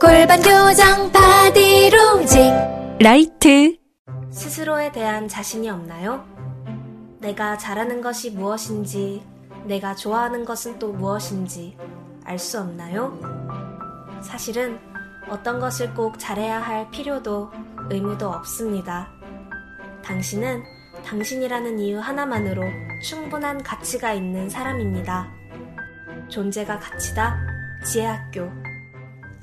골반 교정 바디로직 라이트 스스로에 대한 자신이 없나요? 내가 잘하는 것이 무엇인지, 내가 좋아하는 것은 또 무엇인지 알 수 없나요? 사실은 어떤 것을 꼭 잘해야 할 필요도 의무도 없습니다. 당신은 당신이라는 이유 하나만으로 충분한 가치가 있는 사람입니다. 존재가 가치다. 지혜학교.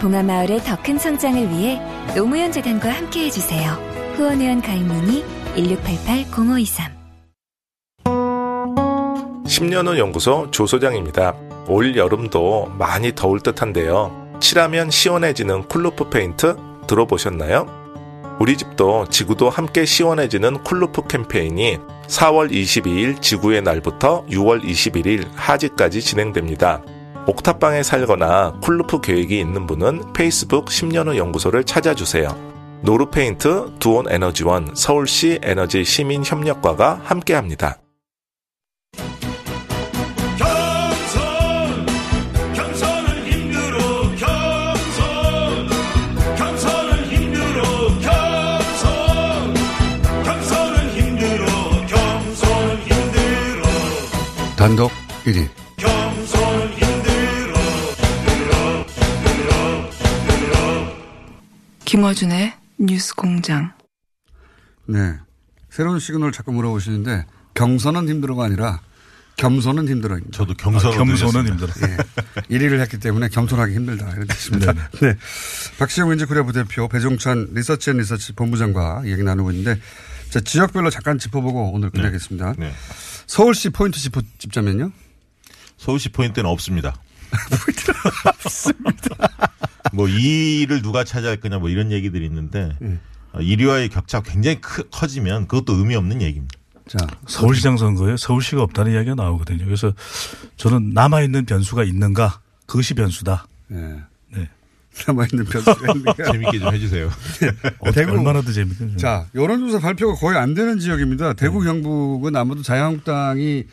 봉하마을의 더 큰 성장을 위해 노무현 재단과 함께 해 주세요. 후원회원 가입 문의 1688-0523 10년 후 연구소 조소장입니다. 올 여름도 많이 더울 듯한데요. 칠하면 시원해지는 cool roof 페인트 들어보셨나요? 우리 집도 지구도 함께 시원해지는 cool roof 캠페인이 4월 22일 지구의 날부터 6월 21일 하지까지 진행됩니다. 옥탑방에 살거나 cool roof 계획이 있는 분은 페이스북 10년 후 연구소를 찾아주세요. 노루페인트, 두온 에너지원, 서울시 에너지 시민 협력과가 함께합니다. 경선 경선은 힘들어 경선 경선은 힘들어 경선 경선은 힘들어 경선 힘들어 단독 1위. 김어준의 뉴스 공장. 네. 새로운 시그널 자꾸 물어보시는데 경선은 힘들어가 아니라 겸손은 힘들어입니다. 저도 경선은 겸손은 늘렸습니다. 힘들어. 예. 1위를 했기 때문에 겸손하기 힘들다. 이런 뜻입니다. 네. 박시영 윈지코리아 부대표 배종찬 리서치 앤 리서치 본부장과 얘기 나누고 있는데 자, 지역별로 잠깐 짚어보고 오늘 끝내겠습니다. 네. 서울시 포인트 짚어, 짚자면요. 서울시 포인트는 없습니다. 뭐 2위를 누가 차지할 거냐 뭐 이런 얘기들이 있는데 예. 어, 1위와의 격차가 굉장히 크, 커지면 그것도 의미 없는 얘기입니다. 자, 서울시장 선거에 서울시가 없다는 이야기가 나오거든요. 그래서 저는 남아있는 변수가 있는가? 그것이 변수다. 예. 네. 남아있는 변수가 있는가. 재밌게 좀 해주세요. 어, 대구. 얼마나 더 재밌겠어요. 자, 여론조사 발표가 거의 안 되는 지역입니다. 대구 경북은 아무도 자유한국당이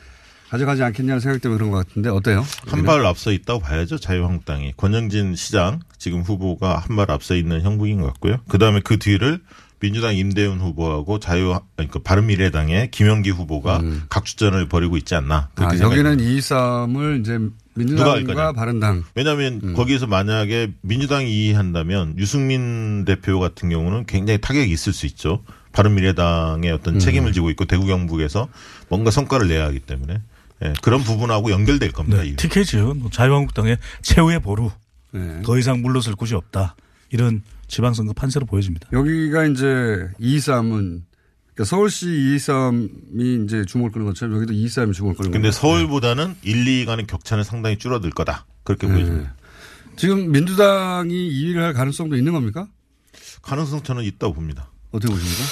가져가지 않겠냐는 생각 때문에 그런 것 같은데 어때요? 한 발 앞서 있다고 봐야죠. 자유한국당이. 권영진 시장 지금 후보가 한 발 앞서 있는 형국인 것 같고요. 그다음에 그 뒤를 민주당 임대훈 후보하고 자유 그러니까 바른미래당의 김영기 후보가 각주전을 벌이고 있지 않나. 음. 아, 여기는 2, 3을 이제 민주당과. 바른당. 왜냐하면 음. 거기에서 만약에 민주당이 이의한다면 유승민 대표 같은 경우는 굉장히 타격이 있을 수 있죠. 바른미래당의 어떤 음. 책임을 지고 있고 대구 경북에서 뭔가 성과를 내야 하기 때문에 예, 그런 부분하고 연결될 겁니다. 네, 이 티켓이요. 뭐 자유한국당의 최후의 보루. 네. 더 이상 물러설 곳이 없다. 이런 지방선거 판세로 보여집니다. 여기가 이제 2, 3은 그러니까 서울시 2, 3이 이제 주목을 끄는 것처럼 여기도 2, 3이 주목을 끄는 근데. 서울보다는 1, 2위 간의 격차는 상당히 줄어들 거다. 그렇게 네. 보여집니다. 지금 민주당이 2위를 할 가능성도 있는 겁니까? 가능성 저는 있다고 봅니다. 어떻게 보십니까?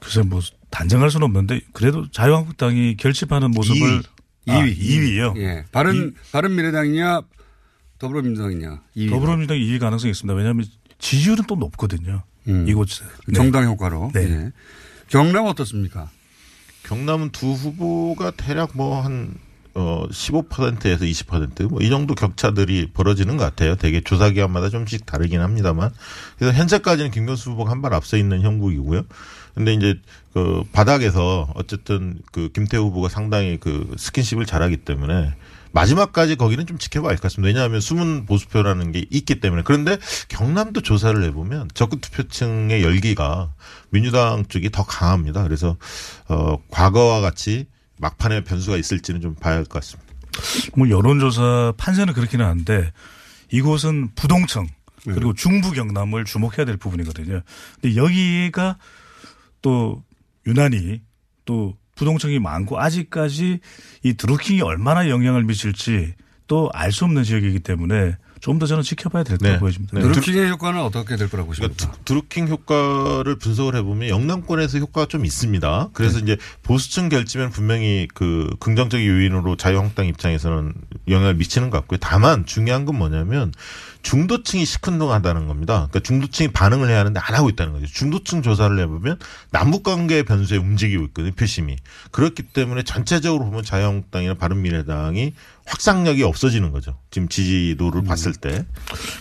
글쎄 뭐 단정할 수는 없는데 그래도 자유한국당이 결집하는 모습을 2위. 아, 2위요. 예. 바른 바른 미래당이냐 더불어민주당이냐. 2위. 더불어민주당 2위 가능성이 있습니다. 왜냐하면 지지율은 또 높거든요. 음. 이곳에. 네. 정당 효과로. 네. 예. 경남 어떻습니까? 경남은 두 후보가 대략 뭐한 어, 15%에서 20%뭐 이 정도 격차들이 벌어지는 것 같아요. 되게 조사 기관마다 좀씩 다르긴 합니다만. 그래서 현재까지는 김경수 후보가 한 발 앞서 있는 형국이고요. 근데 이제 그 바닥에서 어쨌든 그 김태우 후보가 상당히 그 스킨십을 잘하기 때문에 마지막까지 거기는 좀 지켜봐야 할 것 같습니다. 왜냐하면 숨은 보수표라는 게 있기 때문에. 그런데 경남도 조사를 해보면 적극 투표층의 열기가 민주당 쪽이 더 강합니다. 그래서 어 과거와 같이 막판에 변수가 있을지는 좀 봐야 할 것 같습니다. 뭐 여론조사 판세는 그렇기는 한데 이곳은 부동층 그리고 중부 경남을 주목해야 될 부분이거든요. 근데 여기가 또 유난히 또 부동층이 많고 아직까지 이 드루킹이 얼마나 영향을 미칠지 또 알 수 없는 지역이기 때문에 좀 더 저는 지켜봐야 될 거라고 네. 보여집니다. 네. 드루킹의 효과는 어떻게 될 거라고 보십니까? 그러니까 드- 드루킹 효과를 분석을 해보면 영남권에서 효과가 좀 있습니다. 그래서 네. 이제 보수층 결집은 분명히 그 긍정적인 요인으로 자유한국당 입장에서는 영향을 미치는 것 같고요. 다만 중요한 건 뭐냐면 중도층이 시큰둥하다는 겁니다. 그러니까 중도층이 반응을 해야 하는데 안 하고 있다는 거죠. 중도층 조사를 해보면 남북관계 변수에 움직이고 있거든요. 표심이. 그렇기 때문에 전체적으로 보면 자유한국당이나 바른미래당이 확상력이 없어지는 거죠. 지금 지지도를 봤을 때.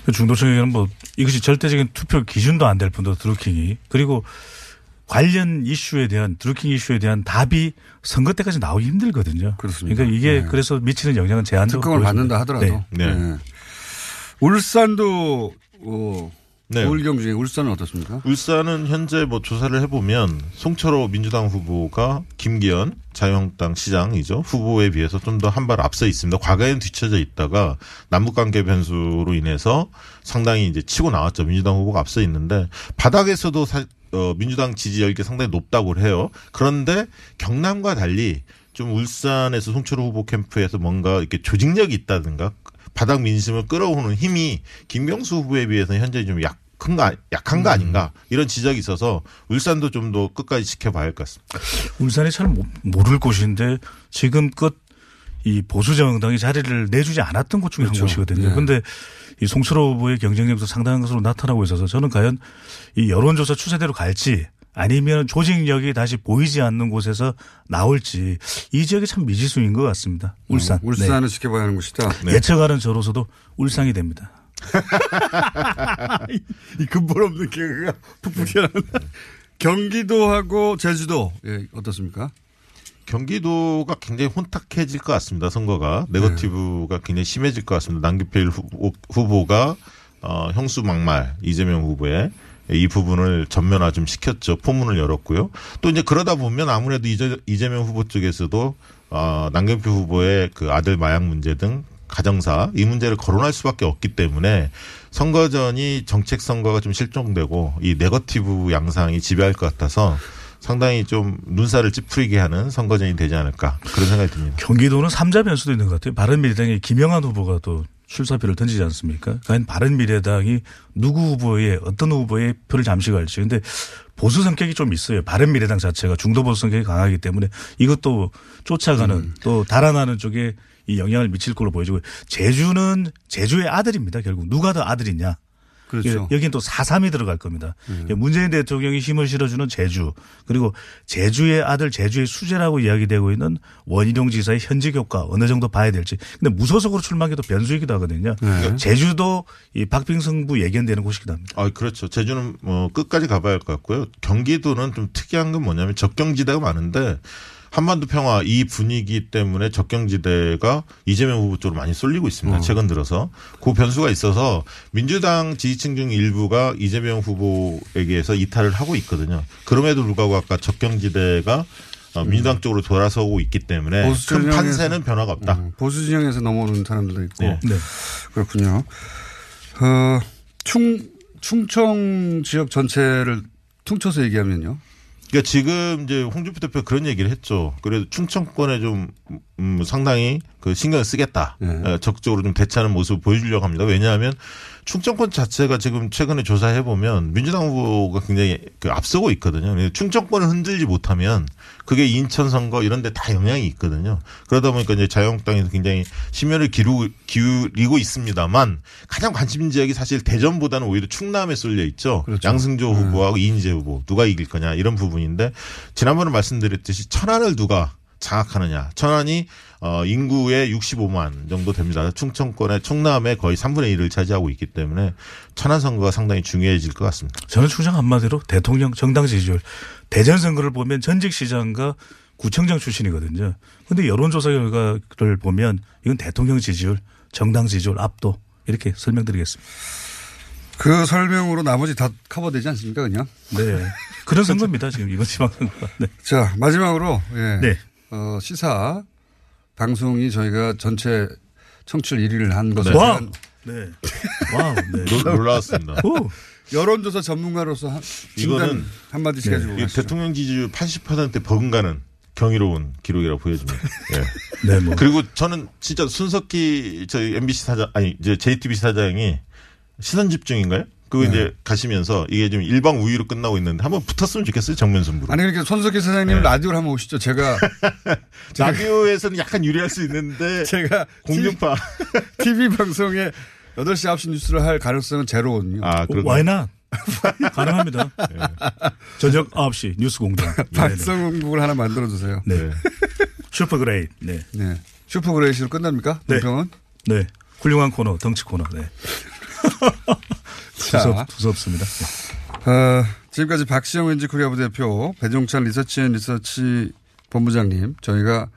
그 중도층에게는 뭐 이것이 절대적인 투표 기준도 안 될 뿐더러 드루킹이 그리고 관련 이슈에 대한 드루킹 이슈에 대한 답이 선거 때까지 나오기 힘들거든요. 그렇습니다. 그러니까 이게 네. 그래서 미치는 영향은 제한적으로 특검을 보여집니다. 받는다 하더라도. 네. 네. 울산도 어, 네. 서울경 중에 울산은 어떻습니까? 울산은 현재 뭐 조사를 해보면 송철호 민주당 후보가 김기현 자유한국당 시장이죠 후보에 비해서 좀 더 한 발 앞서 있습니다. 과거에는 뒤쳐져 있다가 남북관계 변수로 인해서 상당히 이제 치고 나왔죠. 민주당 후보가 앞서 있는데 바닥에서도 사- 어, 민주당 지지 열기 상당히 높다고 해요. 그런데 경남과 달리 좀 울산에서 송철호 후보 캠프에서 뭔가 이렇게 조직력이 있다든가 바닥 민심을 끌어오는 힘이 김경수 후보에 비해서는 현재 좀 약한가 약한 거 아닌가 이런 지적이 있어서 울산도 좀 더 끝까지 지켜봐야 할 것 같습니다. 울산이 잘 모- 모를 곳인데 지금껏 이 보수 정당이 자리를 내주지 않았던 곳 중에 그렇죠. 한 곳이거든요. 네. 그런데 이 송철호 후보의 경쟁력도 상당한 것으로 나타나고 있어서 저는 과연 이 여론조사 추세대로 갈지 아니면 조직력이 다시 보이지 않는 곳에서 나올지 이 지역이 참 미지수인 것 같습니다. 울산. 어, 울산을 지켜봐야 하는 곳이다. 네. 예측하는 저로서도 울산이 됩니다. 이 근본 없는 개그가 푹푹 튀어나온다. 경기도하고 제주도 예, 어떻습니까? 경기도가 굉장히 혼탁해질 것 같습니다. 선거가 네거티브가 굉장히 심해질 것 같습니다. 남기필 후보, 후보가 어, 형수 막말 이재명 후보의 이 부분을 전면화 좀 시켰죠. 포문을 열었고요. 또 이제 그러다 보면 아무래도 이재, 이재명 후보 쪽에서도 어, 남경필 후보의 그 아들 마약 문제 등 가정사 이 문제를 거론할 수밖에 없기 때문에 선거전이 정책 선거가 좀 실종되고 이 네거티브 양상이 지배할 것 같아서 상당히 좀 눈살을 찌푸리게 하는 선거전이 되지 않을까 그런 생각이 듭니다. 경기도는 삼자 변수도 있는 것 같아요. 바른미래당의 김영환 후보가 또 출사표를 던지지 않습니까? 과연 바른 미래당이 누구 후보의 어떤 후보의 표를 잠시 갈지. 근데 보수 성격이 좀 있어요. 바른 미래당 자체가 중도 보수 성격이 강하기 때문에 이것도 쫓아가는 음. 또 달아나는 쪽에 이 영향을 미칠 걸로 보여지고 제주는 제주의 아들입니다. 결국 누가 더 아들이냐. 그렇죠. 예, 여긴 또 4.3이 들어갈 겁니다. 음. 예, 문재인 대통령이 힘을 실어주는 제주 그리고 제주의 아들 제주의 수재라고 이야기되고 있는 원희룡 지사의 현직 효과 어느 정도 봐야 될지. 근데 무소속으로 출마하기도 변수이기도 하거든요. 네. 제주도 이 박빙승부 예견되는 곳이기도 합니다. 아, 그렇죠. 제주는 뭐 끝까지 가봐야 할 것 같고요. 경기도는 좀 특이한 건 뭐냐면 적경지대가 많은데 한반도 평화 이 분위기 때문에 적경지대가 이재명 후보 쪽으로 많이 쏠리고 있습니다. 최근 들어서 그 변수가 있어서 민주당 지지층 중 일부가 이재명 후보에게서 이탈을 하고 있거든요. 그럼에도 불구하고 아까 적경지대가 어, 민주당 쪽으로 돌아서고 있기 때문에 보수 큰 판세는 변화가 없다. 음, 보수 진영에서 넘어오는 사람들도 있고. 네. 그렇군요. 어, 충, 충청 지역 전체를 퉁쳐서 얘기하면요. 그러니까 지금 이제 홍준표 대표 그런 얘기를 했죠. 그래도 충청권에 좀 음, 상당히 그 신경을 쓰겠다. 에, 적극적으로 좀 대처하는 모습을 보여주려고 합니다. 왜냐하면 충청권 자체가 지금 최근에 조사해 보면 민주당 후보가 굉장히 그 앞서고 있거든요. 충청권을 흔들지 못하면 그게 인천 선거 이런 데 다 영향이 있거든요. 그러다 보니까 이제 자유한국당에서 굉장히 심혈을 기르고, 기울이고 있습니다만 가장 관심 지역이 사실 대전보다는 오히려 충남에 쏠려 있죠. 양승조 후보하고 이인재 후보 누가 이길 거냐 이런 부분인데 지난번에 말씀드렸듯이 천안을 누가 장악하느냐. 천안이 어 인구의 65만 정도 됩니다. 충청권의 충남의 거의 3분의 1을 차지하고 있기 때문에 천안 선거가 상당히 중요해질 것 같습니다. 저는 추정 한마디로 대통령 정당 지지율 대전 선거를 보면 전직 시장과 구청장 출신이거든요. 근데 여론조사 결과를 보면 이건 대통령 지지율, 정당 지지율 압도 이렇게 설명드리겠습니다. 그 설명으로 나머지 다 커버되지 않습니까, 그냥? 네. 그런 선거입니다, 지금 이번 지방선거. 네. 자, 마지막으로, 예. 네. 어, 시사 방송이 저희가 전체 청취율 1위를 한 것에. 대한 네. wow. 네. 놀- 놀라웠습니다. 오. 여론조사 전문가로서 한, 이거는 한마디씩 해주고 이 가시죠. 대통령 지지율 80% 버금가는 경이로운 기록이라고 보여집니다. 예. 네, 뭐. 그리고 저는 진짜 순석기 저희 MBC 사장 아니 이제 JTBC 사장이 시선 집중인가요? 그거 네. 이제 가시면서 이게 좀 일방 우위로 끝나고 있는데 한번 붙었으면 좋겠어요 정면 승부로. 아니, 그러니까 손석희 사장님 네. 라디오를 한번 오시죠. 제가, 라디오에서는 약간 유리할 수 있는데 제가 공중파. TV 방송에 8시, 9시 뉴스를 할 가능성은 제로거든요. 아, 그런 why not 가능합니다. 네. 저녁 9시 뉴스 공장. 네, 네. 방송국을 하나 만들어 주세요. 네. super great. 네. 네. super great으로 끝납니까? 네. 논평은? 네. 훌륭한 코너, 덩치 코너. 네. 자. 무섭, 무섭습니다. 네. 어, 지금까지 박시영 윈지코리아 부대표, 배종찬 리서치 앤 리서치 본부장님, 저희가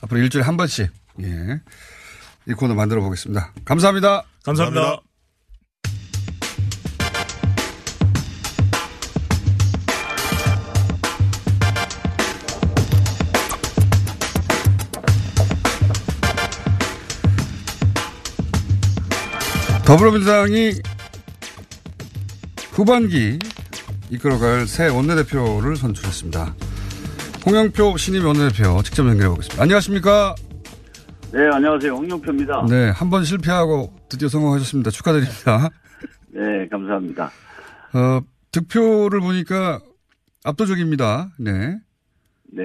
앞으로 일주일에 한 번씩, 예, 이 코너 만들어 보겠습니다. 감사합니다. 감사합니다. 더불어민주당이 후반기 이끌어갈 새 원내대표를 선출했습니다. 홍영표 신임 원내대표 직접 연결해 보겠습니다. 안녕하십니까? 네, 안녕하세요. 홍영표입니다. 네, 한 번 실패하고 드디어 성공하셨습니다. 축하드립니다. 네, 감사합니다. 어, 득표를 보니까 압도적입니다. 네. 네.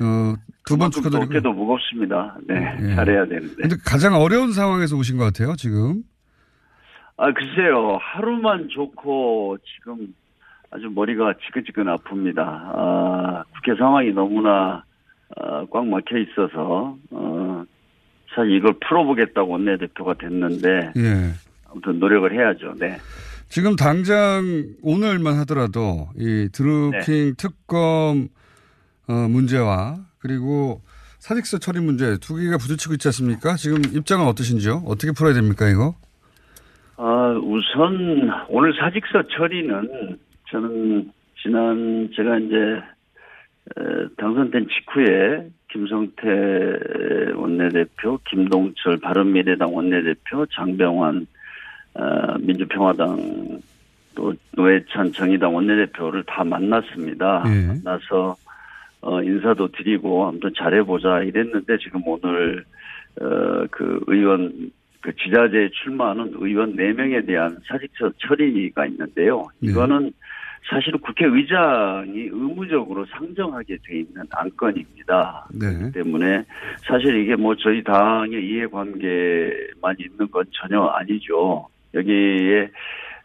어, 두번 축하드리고. 어깨도 무겁습니다. 네, 예. 잘해야 되는데. 근데 가장 어려운 상황에서 오신 것 같아요, 지금. 아, 글쎄요. 하루만 좋고 지금 아주 머리가 지끈지끈 아픕니다. 아, 국회 상황이 너무나 아, 꽉 막혀 있어서 어, 사실 이걸 풀어보겠다고 원내대표가 됐는데 예. 아무튼 노력을 해야죠. 네. 지금 당장 오늘만 하더라도 이 드루킹 특검 어, 문제와 그리고 사직서 처리 문제 두 개가 부딪히고 있지 않습니까? 지금 입장은 어떠신지요? 어떻게 풀어야 됩니까, 이거? 아, 우선 오늘 사직서 처리는 저는 지난 제가 이제 에, 당선된 직후에 김성태 원내대표, 김동철 바른미래당 원내대표, 장병환 어, 민주평화당 또 노회찬 정의당 원내대표를 다 만났습니다. 예. 만나서 어, 인사도 드리고 아무튼 잘해보자 이랬는데 지금 오늘 어, 그 의원 그 지자체에 출마하는 의원 4명에 대한 사직서 처리가 있는데요. 이거는 사실 국회의장이 의무적으로 상정하게 돼 있는 안건입니다. 네. 때문에 사실 이게 뭐 저희 당의 이해관계만 있는 건 전혀 아니죠. 여기에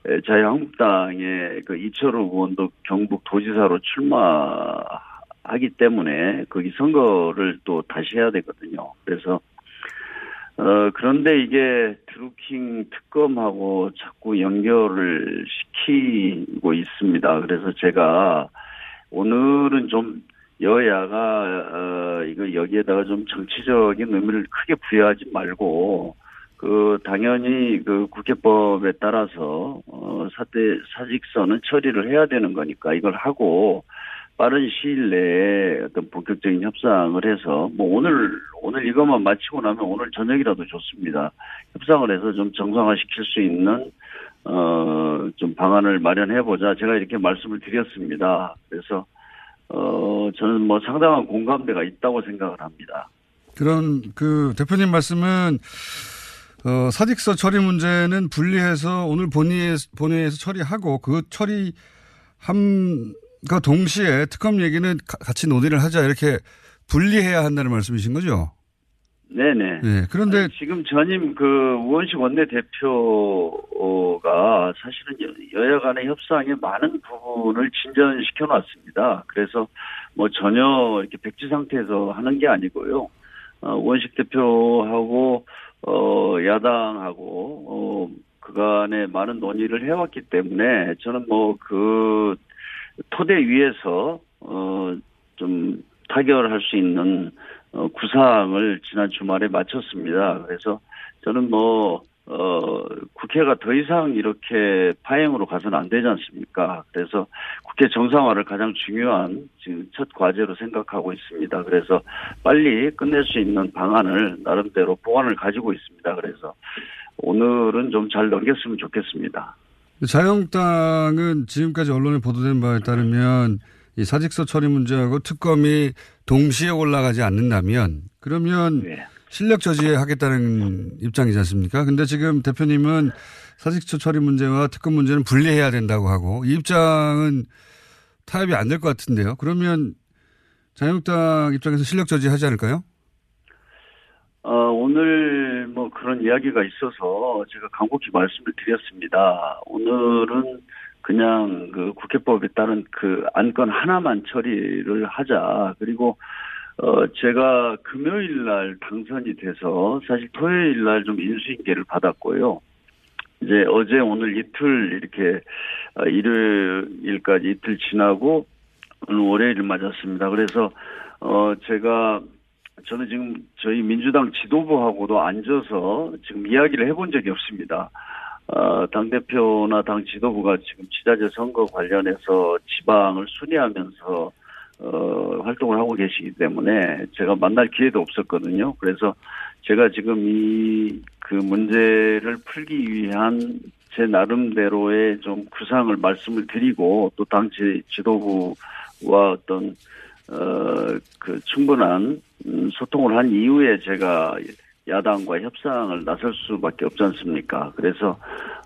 에, 자유한국당의 그 이철우 의원도 경북 도지사로 출마하기 때문에 거기 선거를 또 다시 해야 되거든요. 그래서 어, 그런데 이게 드루킹 특검하고 자꾸 연결을 시키고 있습니다. 그래서 제가 오늘은 좀 여야가, 어, 이거 여기에다가 좀 정치적인 의미를 크게 부여하지 말고, 그, 당연히 그 국회법에 따라서, 어, 사대, 사직서는 처리를 해야 되는 거니까 이걸 하고, 빠른 시일 내에 어떤 본격적인 협상을 해서 뭐 오늘 오늘 이것만 마치고 나면 오늘 저녁이라도 좋습니다. 협상을 해서 좀 정상화시킬 수 있는 어 좀 방안을 마련해 보자. 제가 이렇게 말씀을 드렸습니다. 그래서 어 저는 뭐 상당한 공감대가 있다고 생각을 합니다. 그런 그 대표님 말씀은 어, 사직서 처리 문제는 분리해서 오늘 본회의, 본회의에서 처리하고 그 처리 함과 동시에 특검 얘기는 가- 같이 논의를 하자 이렇게 분리해야 한다는 말씀이신 거죠? 네네. 네. 그런데 아니, 지금 전임 그 우원식 원내대표가 사실은 여- 여야 간의 협상에 많은 부분을 진전시켜 놨습니다. 그래서 뭐 전혀 이렇게 백지 상태에서 하는 게 아니고요. 어, 우원식 대표하고 어, 야당하고 어, 그간에 많은 논의를 해왔기 때문에 저는 뭐 그 토대 위에서 어, 좀 타결할 수 있는 어, 구상을 지난 주말에 마쳤습니다. 그래서 저는 뭐 어, 국회가 더 이상 이렇게 파행으로 가서는 안 되지 않습니까? 그래서 국회 정상화를 가장 중요한 지금 첫 과제로 생각하고 있습니다. 그래서 빨리 끝낼 수 있는 방안을 나름대로 보완을 가지고 있습니다. 그래서 오늘은 좀 잘 넘겼으면 좋겠습니다. 자유한국당은 지금까지 언론에 보도된 바에 따르면 이 사직서 처리 문제하고 특검이 동시에 올라가지 않는다면 그러면 네. 실력 저지하겠다는 입장이지 않습니까? 근데 지금 대표님은 사직서 처리 문제와 특검 문제는 분리해야 된다고 하고 이 입장은 타협이 안 될 것 같은데요. 그러면 자유한국당 입장에서 실력 저지하지 않을까요? 어, 오늘 뭐 그런 이야기가 있어서 제가 간곡히 말씀을 드렸습니다. 오늘은 그냥 그 국회법에 따른 그 안건 하나만 처리를 하자. 그리고 어, 제가 금요일 날 당선이 돼서 사실 토요일 날 좀 인수인계를 받았고요. 이제 어제 오늘 이틀 이렇게 어, 일요일까지 이틀 지나고 오늘 월요일을 맞았습니다. 그래서 어 제가 저는 지금 저희 민주당 지도부하고도 앉아서 지금 이야기를 해본 적이 없습니다. 어, 당대표나 당 지도부가 지금 지자체 선거 관련해서 지방을 순회하면서 어, 활동을 하고 계시기 때문에 제가 만날 기회도 없었거든요. 그래서 제가 지금 이 그 문제를 풀기 위한 제 나름대로의 좀 구상을 말씀을 드리고 또 당 지도부와 어떤 어그 충분한 음, 소통을 한 이후에 제가 야당과 협상을 나설 수밖에 없지 않습니까? 그래서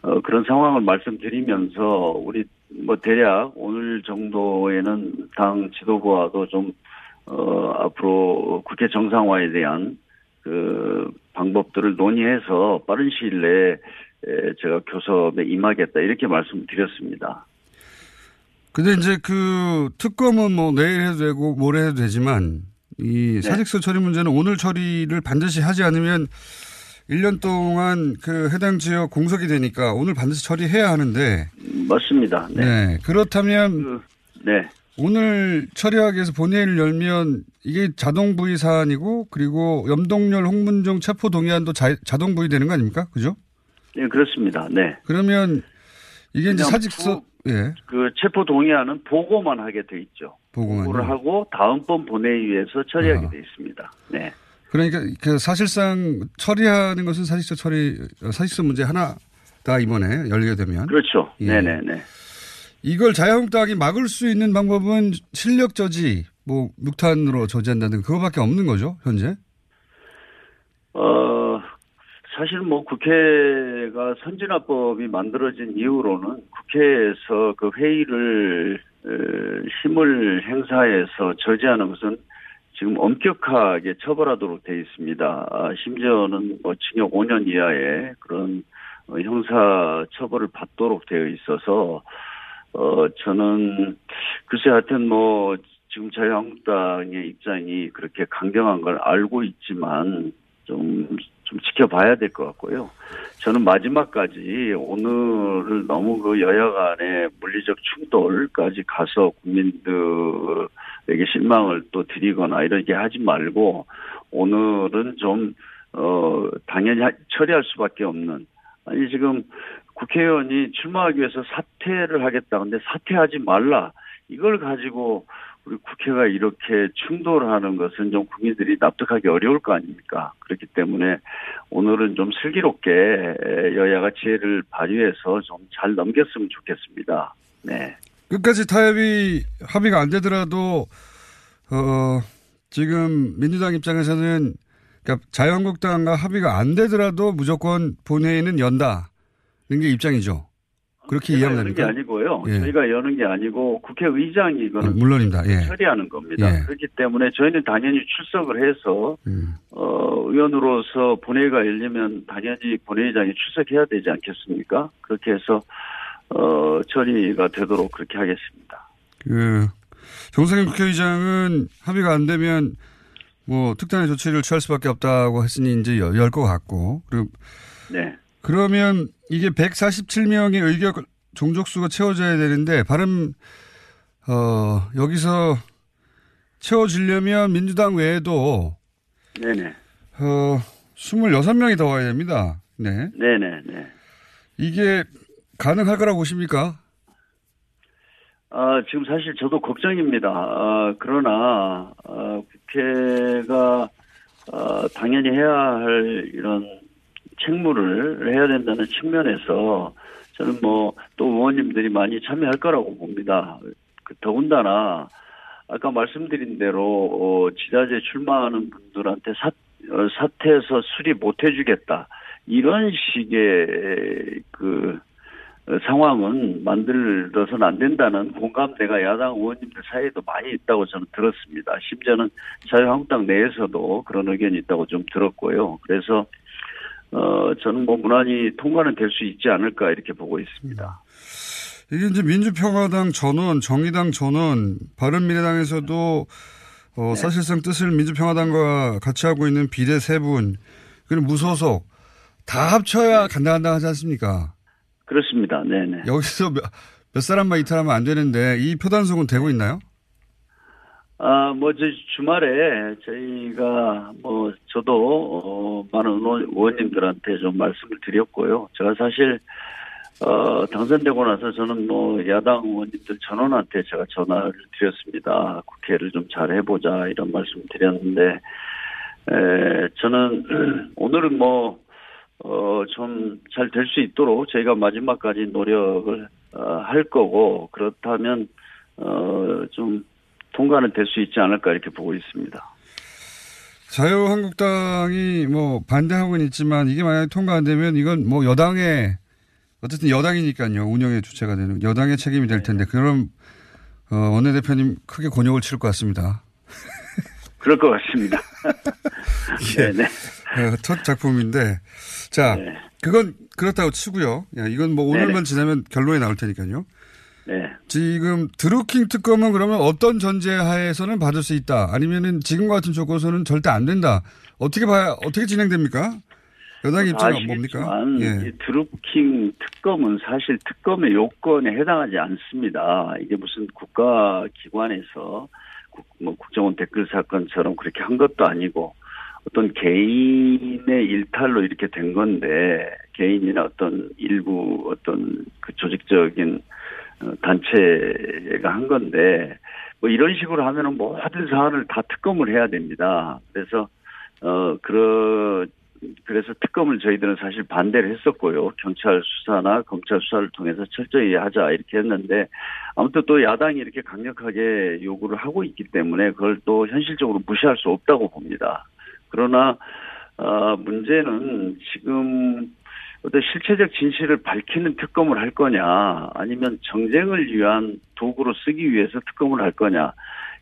어 그런 상황을 말씀드리면서 우리 뭐 대략 오늘 정도에는 당 지도부와도 좀 어, 앞으로 국회 정상화에 대한 그 방법들을 논의해서 빠른 시일 내에 에, 제가 교섭에 임하겠다 이렇게 말씀드렸습니다. 근데 이제 그 특검은 뭐 내일 해도 되고 모레 해도 되지만 이 사직서 처리 문제는 오늘 처리를 반드시 하지 않으면 1년 동안 그 해당 지역 공석이 되니까 오늘 반드시 처리해야 하는데 맞습니다. 네. 네. 그렇다면 네. 오늘 처리하기 위해서 본회의를 열면 이게 자동 부의 사안이고 그리고 염동열 홍문종 체포 동의안도 자, 자동 부의되는 거 아닙니까? 그죠? 네, 그렇습니다. 네. 그러면 이게 이제 사직서 예. 그 체포 동의안은 보고만 하게 돼 있죠. 보고만요? 보고를 하고 다음번 본회의에서 처리하게 아. 돼 있습니다. 네. 그러니까 그 사실상 처리하는 것은 사직서 처리 사직서 문제 하나다 이번에 열리게 되면 그렇죠. 예. 네네네. 이걸 자유한국당이 막을 수 있는 방법은 실력 저지, 뭐 묵탄으로 저지한다든 그거밖에 없는 거죠 현재. 어, 사실 뭐 국회가 선진화법이 만들어진 이후로는 국회에서 그 회의를 에, 힘을 행사해서 저지하는 것은 지금 엄격하게 처벌하도록 돼 있습니다. 아, 심지어는 뭐 징역 5년 이하의 그런 어, 형사 처벌을 받도록 되어 있어서 어 저는 글쎄 하여튼 뭐 지금 자유한국당의 입장이 그렇게 강경한 걸 알고 있지만 좀, 좀 지켜봐야 될 것 같고요. 저는 마지막까지 오늘을 너무 그 여야 간의 물리적 충돌까지 가서 국민들에게 실망을 또 드리거나 이렇게 하지 말고 오늘은 좀, 어, 당연히 하- 처리할 수밖에 없는 아니 지금 국회의원이 출마하기 위해서 사퇴를 하겠다. 근데 사퇴하지 말라. 이걸 가지고 우리 국회가 이렇게 충돌하는 것은 좀 국민들이 납득하기 어려울 거 아닙니까? 그렇기 때문에 오늘은 좀 슬기롭게 여야가 지혜를 발휘해서 좀 잘 넘겼으면 좋겠습니다. 네. 끝까지 타협이 합의가 안 되더라도 어 지금 민주당 입장에서는 그러니까 자유한국당과 합의가 안 되더라도 무조건 본회의는 연다는 게 입장이죠. 그렇게 이해하면 여는 게 됩니까? 아니고요. 예. 저희가 여는 게 아니고 국회의장이 이거는 아, 물론입니다. 예. 처리하는 겁니다. 예. 그렇기 때문에 저희는 당연히 출석을 해서 음. 어, 의원으로서 본회의가 열리면 당연히 본회의장이 출석해야 되지 않겠습니까? 그렇게 해서 어, 처리가 되도록 그렇게 하겠습니다. 그 정상인 국회의장은 합의가 안 되면 뭐 특단의 조치를 취할 수밖에 없다고 했으니 이제 열 것 같고 그리고 네. 그러면 이게 147명의 의결 종족수가 채워져야 되는데 발음 어 여기서 채워지려면 민주당 외에도 네네. 어, 26명이 더 와야 됩니다. 네. 네네, 네. 이게 가능할 거라고 보십니까? 아, 지금 사실 저도 걱정입니다. 아, 그러나, 아, 국회가, 아, 당연히 해야 할 이런 책무를 해야 된다는 측면에서 저는 뭐 또 의원님들이 많이 참여할 거라고 봅니다. 그 더군다나 아까 말씀드린 대로 어, 지자체 출마하는 분들한테 사, 어, 사퇴해서 수리 못 해주겠다 이런 식의 그 어, 상황은 만들어서는 안 된다는 공감대가 야당 의원님들 사이에도 많이 있다고 저는 들었습니다. 심지어는 자유한국당 내에서도 그런 의견이 있다고 좀 들었고요. 그래서 어 저는 뭐 무난히 통과는 될 수 있지 않을까 이렇게 보고 있습니다. 이게 이제 민주평화당 전원, 정의당 전원, 바른미래당에서도 어, 사실상 뜻을 민주평화당과 같이 하고 있는 비례 세 분, 그리고 무소속 다 합쳐야 간다 간다 하지 않습니까? 그렇습니다. 네네. 여기서 몇, 몇 사람만 이탈하면 안 되는데 이 표단속은 되고 있나요? 아, 뭐, 저 주말에 저희가 뭐, 저도, 어, 많은 의원- 의원님들한테 좀 말씀을 드렸고요. 제가 사실, 어, 당선되고 나서 저는 뭐, 야당 의원님들 전원한테 제가 전화를 드렸습니다. 국회를 좀 잘 해보자, 이런 말씀 드렸는데, 에, 저는, 오늘은 뭐, 어, 좀 잘 될 수 있도록 저희가 마지막까지 노력을, 어, 할 거고, 그렇다면, 어, 좀, 통과는 될 수 있지 않을까 이렇게 보고 있습니다. 자유한국당이 뭐 반대하고는 있지만 이게 만약에 통과 안 되면 이건 뭐 여당의 어쨌든 여당이니까요. 운영의 주체가 되는 여당의 책임이 될 텐데 그럼 어, 원내대표님 크게 곤욕을 치를 것 같습니다. 그럴 것 같습니다. 네네. 어, 첫 작품인데 자 그건 그렇다고 치고요. 야, 이건 뭐 오늘만 네네. 지나면 결론이 나올 테니까요. 네. 지금 드루킹 특검은 그러면 어떤 전제 하에서는 받을 수 있다. 아니면은 지금 같은 조건에서는 절대 안 된다. 어떻게 봐야 어떻게 진행됩니까? 여당의 입장은 뭡니까? 예. 이 드루킹 특검은 사실 특검의 요건에 해당하지 않습니다. 이게 무슨 국가기관에서 국, 뭐 국정원 댓글 사건처럼 그렇게 한 것도 아니고 어떤 개인의 일탈로 이렇게 된 건데 개인이나 어떤 일부 어떤 그 조직적인 어, 단체가 한 건데 뭐 이런 식으로 하면은 모든 사안을 다 특검을 해야 됩니다. 그래서 어 그러 그래서 특검을 저희들은 사실 반대를 했었고요. 경찰 수사나 검찰 수사를 통해서 철저히 하자 이렇게 했는데 아무튼 또 야당이 이렇게 강력하게 요구를 하고 있기 때문에 그걸 또 현실적으로 무시할 수 없다고 봅니다. 그러나 어, 문제는 지금 어떤 실체적 진실을 밝히는 특검을 할 거냐 아니면 정쟁을 위한 도구로 쓰기 위해서 특검을 할 거냐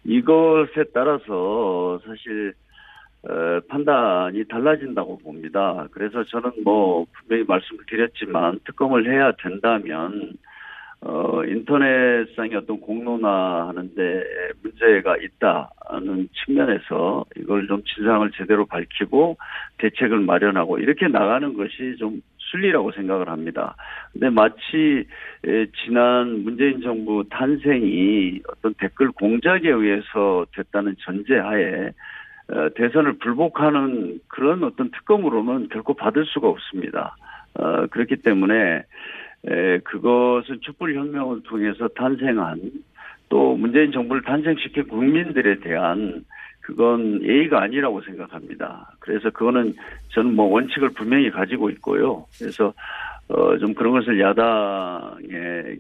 이것에 따라서 사실 어, 판단이 달라진다고 봅니다. 그래서 저는 뭐 분명히 말씀을 드렸지만 특검을 해야 된다면 어, 인터넷상의 어떤 공론화하는데 문제가 있다는 측면에서 이걸 좀 진상을 제대로 밝히고 대책을 마련하고 이렇게 나가는 것이 좀 순리라고 생각을 합니다. 근데 마치 에, 지난 문재인 정부 탄생이 어떤 댓글 공작에 의해서 됐다는 전제하에 어, 대선을 불복하는 그런 어떤 특검으로는 결코 받을 수가 없습니다. 어, 그렇기 때문에 에, 그것은 촛불혁명을 통해서 탄생한 또 문재인 정부를 탄생시킨 국민들에 대한 그건 예의가 아니라고 생각합니다. 그래서 그거는 저는 뭐 원칙을 분명히 가지고 있고요. 그래서 어, 좀 그런 것을 야당에게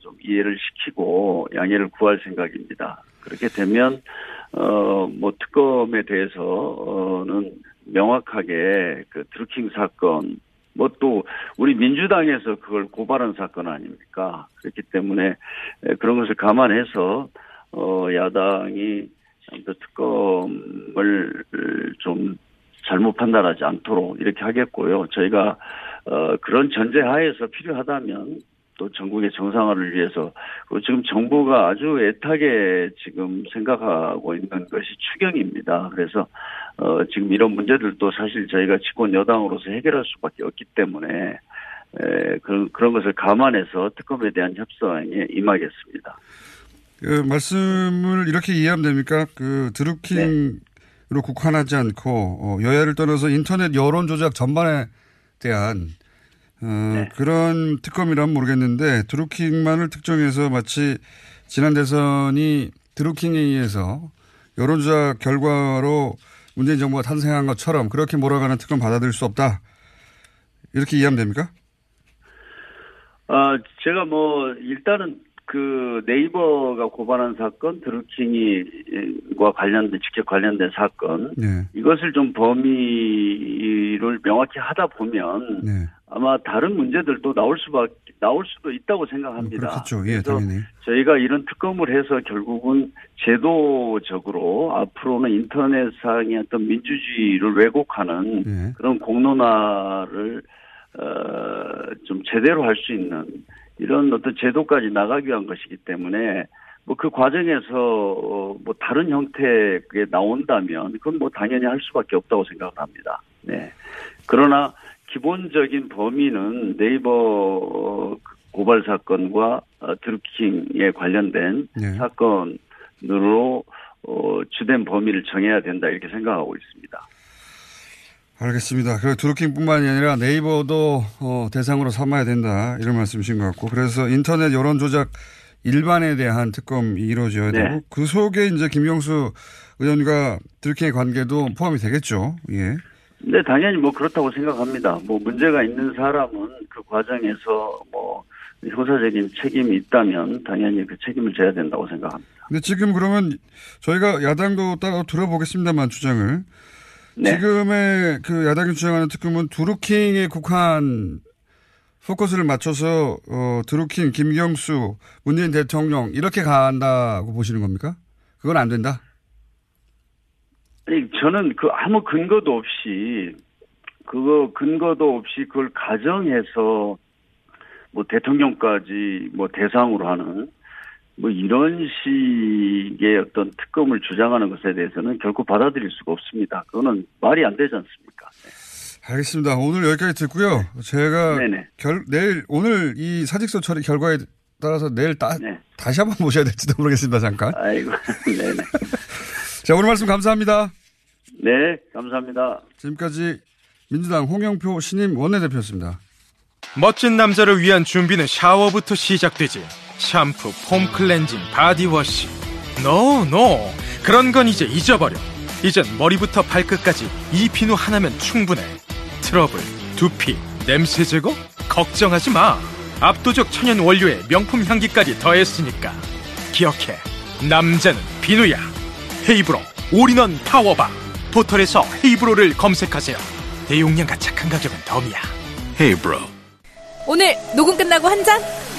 좀 이해를 시키고 양해를 구할 생각입니다. 그렇게 되면 어, 뭐 특검에 대해서는 명확하게 그 드루킹 사건 뭐 또 우리 민주당에서 그걸 고발한 사건 아닙니까? 그렇기 때문에 에, 그런 것을 감안해서 어 야당이 아무튼 특검을 좀 잘못 판단하지 않도록 이렇게 하겠고요. 저희가 어 그런 전제 하에서 필요하다면 또 전국의 정상화를 위해서 그리고 지금 정부가 아주 애타게 지금 생각하고 있는 것이 추경입니다. 그래서 어 지금 이런 문제들도 사실 저희가 집권 여당으로서 해결할 수밖에 없기 때문에 에, 그런 그런 것을 감안해서 특검에 대한 협상에 임하겠습니다. 그 말씀을 이렇게 이해하면 됩니까? 그 드루킹으로 국한하지 않고 어, 여야를 떠나서 인터넷 여론 조작 전반에 대한 어, 그런 특검이라면 모르겠는데 드루킹만을 특정해서 마치 지난 대선이 드루킹에 의해서 여론 조작 결과로 문재인 정부가 탄생한 것처럼 그렇게 몰아가는 특검 받아들일 수 없다. 이렇게 이해하면 됩니까? 아, 제가 뭐, 일단은 그 네이버가 고발한 사건, 드루킹이과 관련된, 직접 관련된 사건, 네. 이것을 좀 범위를 명확히 하다 보면 네. 아마 다른 문제들도 나올 수밖에, 나올 수도 있다고 생각합니다. 그렇겠죠. 예, 당연히. 저희가 이런 특검을 해서 결국은 제도적으로 앞으로는 인터넷상의 어떤 민주주의를 왜곡하는 예. 그런 공론화를 어, 좀 제대로 할 수 있는 이런 어떤 제도까지 나가기 위한 것이기 때문에 뭐 그 과정에서 어, 뭐 다른 형태의 나온다면 그건 뭐 당연히 할 수밖에 없다고 생각을 합니다. 네. 그러나 기본적인 범위는 네이버 어, 고발 사건과 어, 드루킹에 관련된 네. 사건으로 어, 주된 범위를 정해야 된다 이렇게 생각하고 있습니다. 알겠습니다. 그 드루킹뿐만이 아니라 네이버도 어, 대상으로 삼아야 된다 이런 말씀이신 것 같고 그래서 인터넷 여론 조작 일반에 대한 특검이 이루어져야 네. 되고 그 속에 이제 김경수 의원과 드루킹의 관계도 포함이 되겠죠. 예. 네, 당연히 뭐 그렇다고 생각합니다. 뭐 문제가 있는 사람은 그 과정에서 뭐 형사적인 책임이 있다면 당연히 그 책임을 져야 된다고 생각합니다. 근데 지금 그러면 저희가 야당도 따로 들어보겠습니다만 주장을 네. 지금의 그 야당이 주장하는 특검은 드루킹에 국한 포커스를 맞춰서 어, 드루킹, 김경수, 문재인 대통령 이렇게 간다고 보시는 겁니까? 그건 안 된다. 아니, 저는 그 아무 근거도 없이 그거 근거도 없이 그걸 가정해서 뭐 대통령까지 뭐 대상으로 하는 뭐 이런 식의 어떤 특검을 주장하는 것에 대해서는 결코 받아들일 수가 없습니다. 그거는 말이 안 되지 않습니까? 알겠습니다. 오늘 여기까지 듣고요. 제가 네네. 결, 내일 오늘 이 사직서 처리 결과에 따라서 내일 따, 다시 한번 모셔야 될지도 모르겠습니다. 잠깐. 네. 아이고, 네네. 자 오늘 말씀 감사합니다. 네, 감사합니다. 지금까지 민주당 홍영표 신임 원내대표였습니다. 멋진 남자를 위한 준비는 샤워부터 시작되지. 샴푸, foam cleansing, body wash. no, no. 그런 건 이제 잊어버려. 이젠 머리부터 발끝까지 이 비누 하나면 충분해. 트러블, 두피, 냄새 제거? 걱정하지 마. 압도적 천연 원료에 명품 향기까지 더했으니까. 기억해. 남자는 비누야. 헤이브로 올인원 파워바. 포털에서 헤이브로를 검색하세요. 대용량과 착한 가격은 덤이야. 헤이브로. 오늘 녹음 끝나고 한 잔?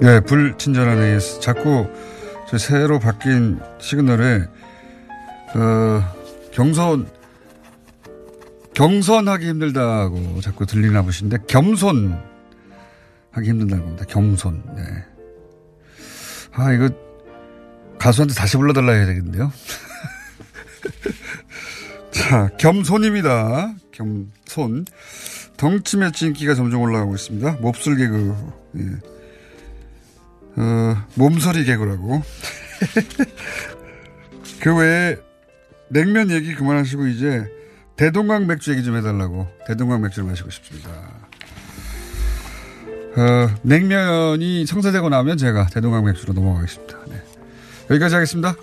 네, 불친절한 AS. 자꾸 저 새로 바뀐 시그널에, 어, 경선 경선하기 힘들다고 자꾸 들리나 보신데 겸손 하기 힘든다고 합니다. 겸손. 네. 아 이거 가수한테 다시 불러달라 해야 되겠는데요. 자 겸손입니다. 겸손. 덩치 매치 인기가 점점 올라가고 있습니다. 몹쓸 개그. 예. 어, 몸서리 개그라고. 그 외에 냉면 얘기 그만하시고 이제 대동강 맥주 얘기 좀 해달라고 대동강 맥주를 마시고 싶습니다. 어, 냉면이 성사되고 나면 제가 대동강 맥주로 넘어가겠습니다. 네. 여기까지 하겠습니다.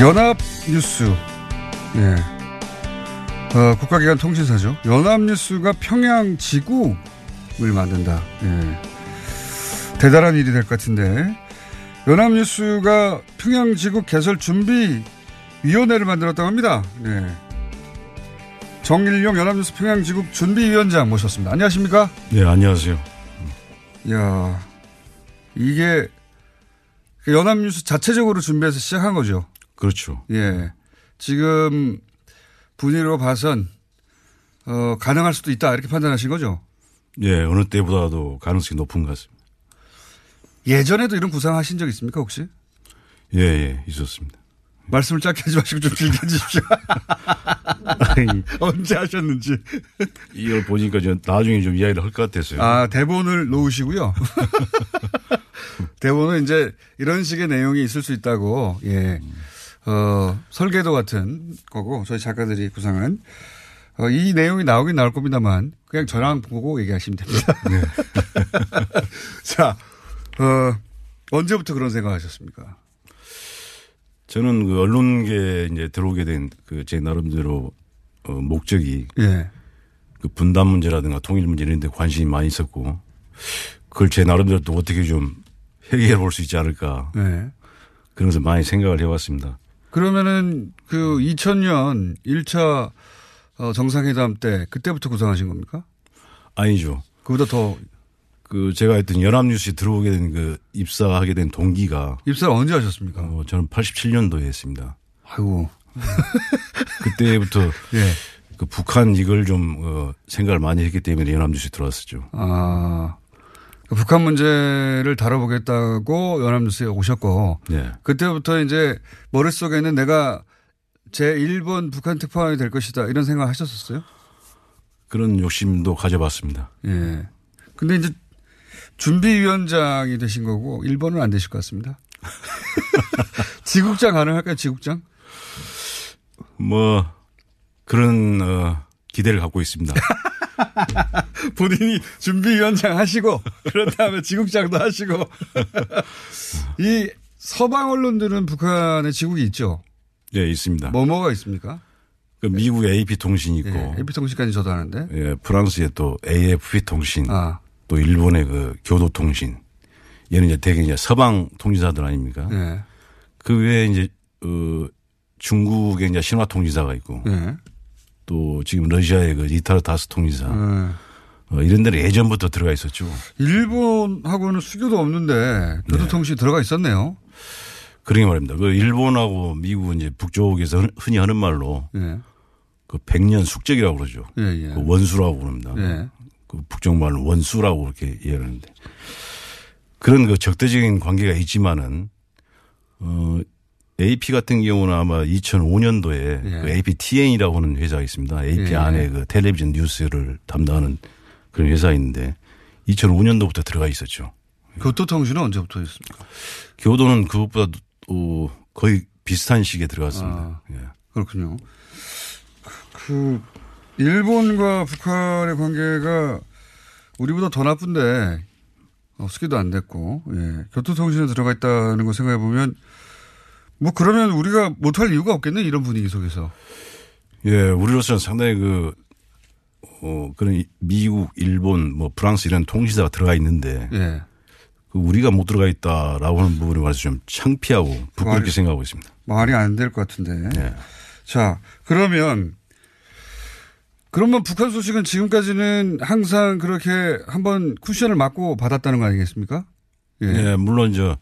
연합뉴스. 예. 어, 국가기관 통신사죠. 연합뉴스가 평양 지국을 만든다. 예. 대단한 일이 될 것 같은데. 연합뉴스가 평양 지국 개설 준비 위원회를 만들었다고 합니다. 네. 정일용 연합뉴스 평양 지국 준비위원장 모셨습니다. 안녕하십니까? 네, 안녕하세요. 야 이게 그 연합뉴스 자체적으로 준비해서 시작한 거죠. 그렇죠. 예. 지금 분위기로 봐선 어, 가능할 수도 있다 이렇게 판단하신 거죠. 예, 어느 때보다도 가능성이 높은 것 같습니다. 예전에도 이런 구상하신 적 있습니까 혹시? 예, 예, 있었습니다. 말씀을 짧게 하지 마시고 좀 길게 해주십시오. 언제 하셨는지. 이걸 보니까 저 나중에 좀 이야기를 할 것 같아서요. 아, 대본을 놓으시고요. 대본은 이제 이런 식의 내용이 있을 수 있다고, 예. 어, 설계도 같은 거고, 저희 작가들이 구상한. 어, 이 내용이 나오긴 나올 겁니다만, 그냥 저랑 보고 얘기하시면 됩니다. 자, 어, 언제부터 그런 생각 하셨습니까? 저는 그 언론계에 이제 들어오게 된 그 제 나름대로 어, 목적이 예. 그 분단 문제라든가 통일 문제 이런 데 관심이 많이 있었고 그걸 제 나름대로 또 어떻게 좀 해결해 볼 수 있지 않을까. 네. 그러면서 많이 생각을 해왔습니다. 그러면은 그 2000년 1차 어, 정상회담 때 그때부터 구상하신 겁니까? 아니죠. 그보다 더. 그 제가 했던 연합뉴스에 들어오게 된 그 입사하게 된 동기가 입사를 언제 하셨습니까? 어, 저는 87년도에 했습니다. 아이고. 그때부터 예. 그 북한 이걸 좀 어, 생각을 많이 했기 때문에 연합뉴스에 들어왔었죠. 아. 그 북한 문제를 다뤄보겠다고 연합뉴스에 오셨고. 네. 그때부터 이제 머릿속에는 내가 제 1번 북한 특파원이 될 것이다 이런 생각 하셨었어요? 그런 욕심도 가져봤습니다. 예. 근데 이제 준비위원장이 되신 거고 1번은 안 되실 것 같습니다. 지국장 가능할까요? 지국장? 뭐 그런 어, 기대를 갖고 있습니다. 본인이 준비위원장 하시고 그런 다음에 지국장도 하시고 이 서방 언론들은 북한에 지국이 있죠. 예, 있습니다. 뭐 뭐가 있습니까? 그 미국 AP 통신 있고, 예, AP 통신까지 저도 아는데. 예, 프랑스의 또 AFP 통신, 아. 또 일본의 그 교도 통신, 얘는 이제 대개 이제 서방 통신사들 아닙니까? 예. 그 외에 이제 어 중국의 이제 신화 통신사가 있고, 예. 또 지금 러시아의 그 리타르 다스 통신사, 예. 어, 이런 데는 예전부터 들어가 있었죠. 일본하고는 수교도 없는데 교도통신 들어가 있었네요. 그러게 말입니다. 그 일본하고 미국은 이제 북쪽에서 흔- 흔히 하는 말로 예. 그 백년 숙적이라고 그러죠. 예, 예. 그 원수라고 그럽니다. 예. 그 북쪽 말로 원수라고 그렇게 이해하는데 그런 그 적대적인 관계가 있지만은 어 AP 같은 경우는 아마 2005년도에 예. 그 APTN이라고 하는 회사가 있습니다. AP 예. 안에 그 텔레비전 뉴스를 담당하는 그런 회사가 있는데 2005년도부터 들어가 있었죠. 교토통신은 언제부터 있습니까? 교도는 그것보다 또 거의 비슷한 시기에 들어갔습니다. 아, 예. 그렇군요. 그 일본과 북한의 관계가 우리보다 더 나쁜데 어, 수기도 안 됐고 예. 교토통신에 들어가 있다는 거 생각해 보면 뭐 그러면 우리가 못할 이유가 없겠네 이런 분위기 속에서. 예, 우리로서는 상당히 그, 어, 그런 이- 미국, 일본, 뭐 프랑스 이런 통신사가 들어가 있는데, 예. 그 우리가 못 들어가 있다라고 하는 부분에 관해서 좀 창피하고 부끄럽게 말이- 생각하고 있습니다. 말이 안 될 것 같은데. 예. 자, 그러면 그러면 북한 소식은 지금까지는 항상 그렇게 한번 쿠션을 맞고 받았다는 거 아니겠습니까? 예. 물론 저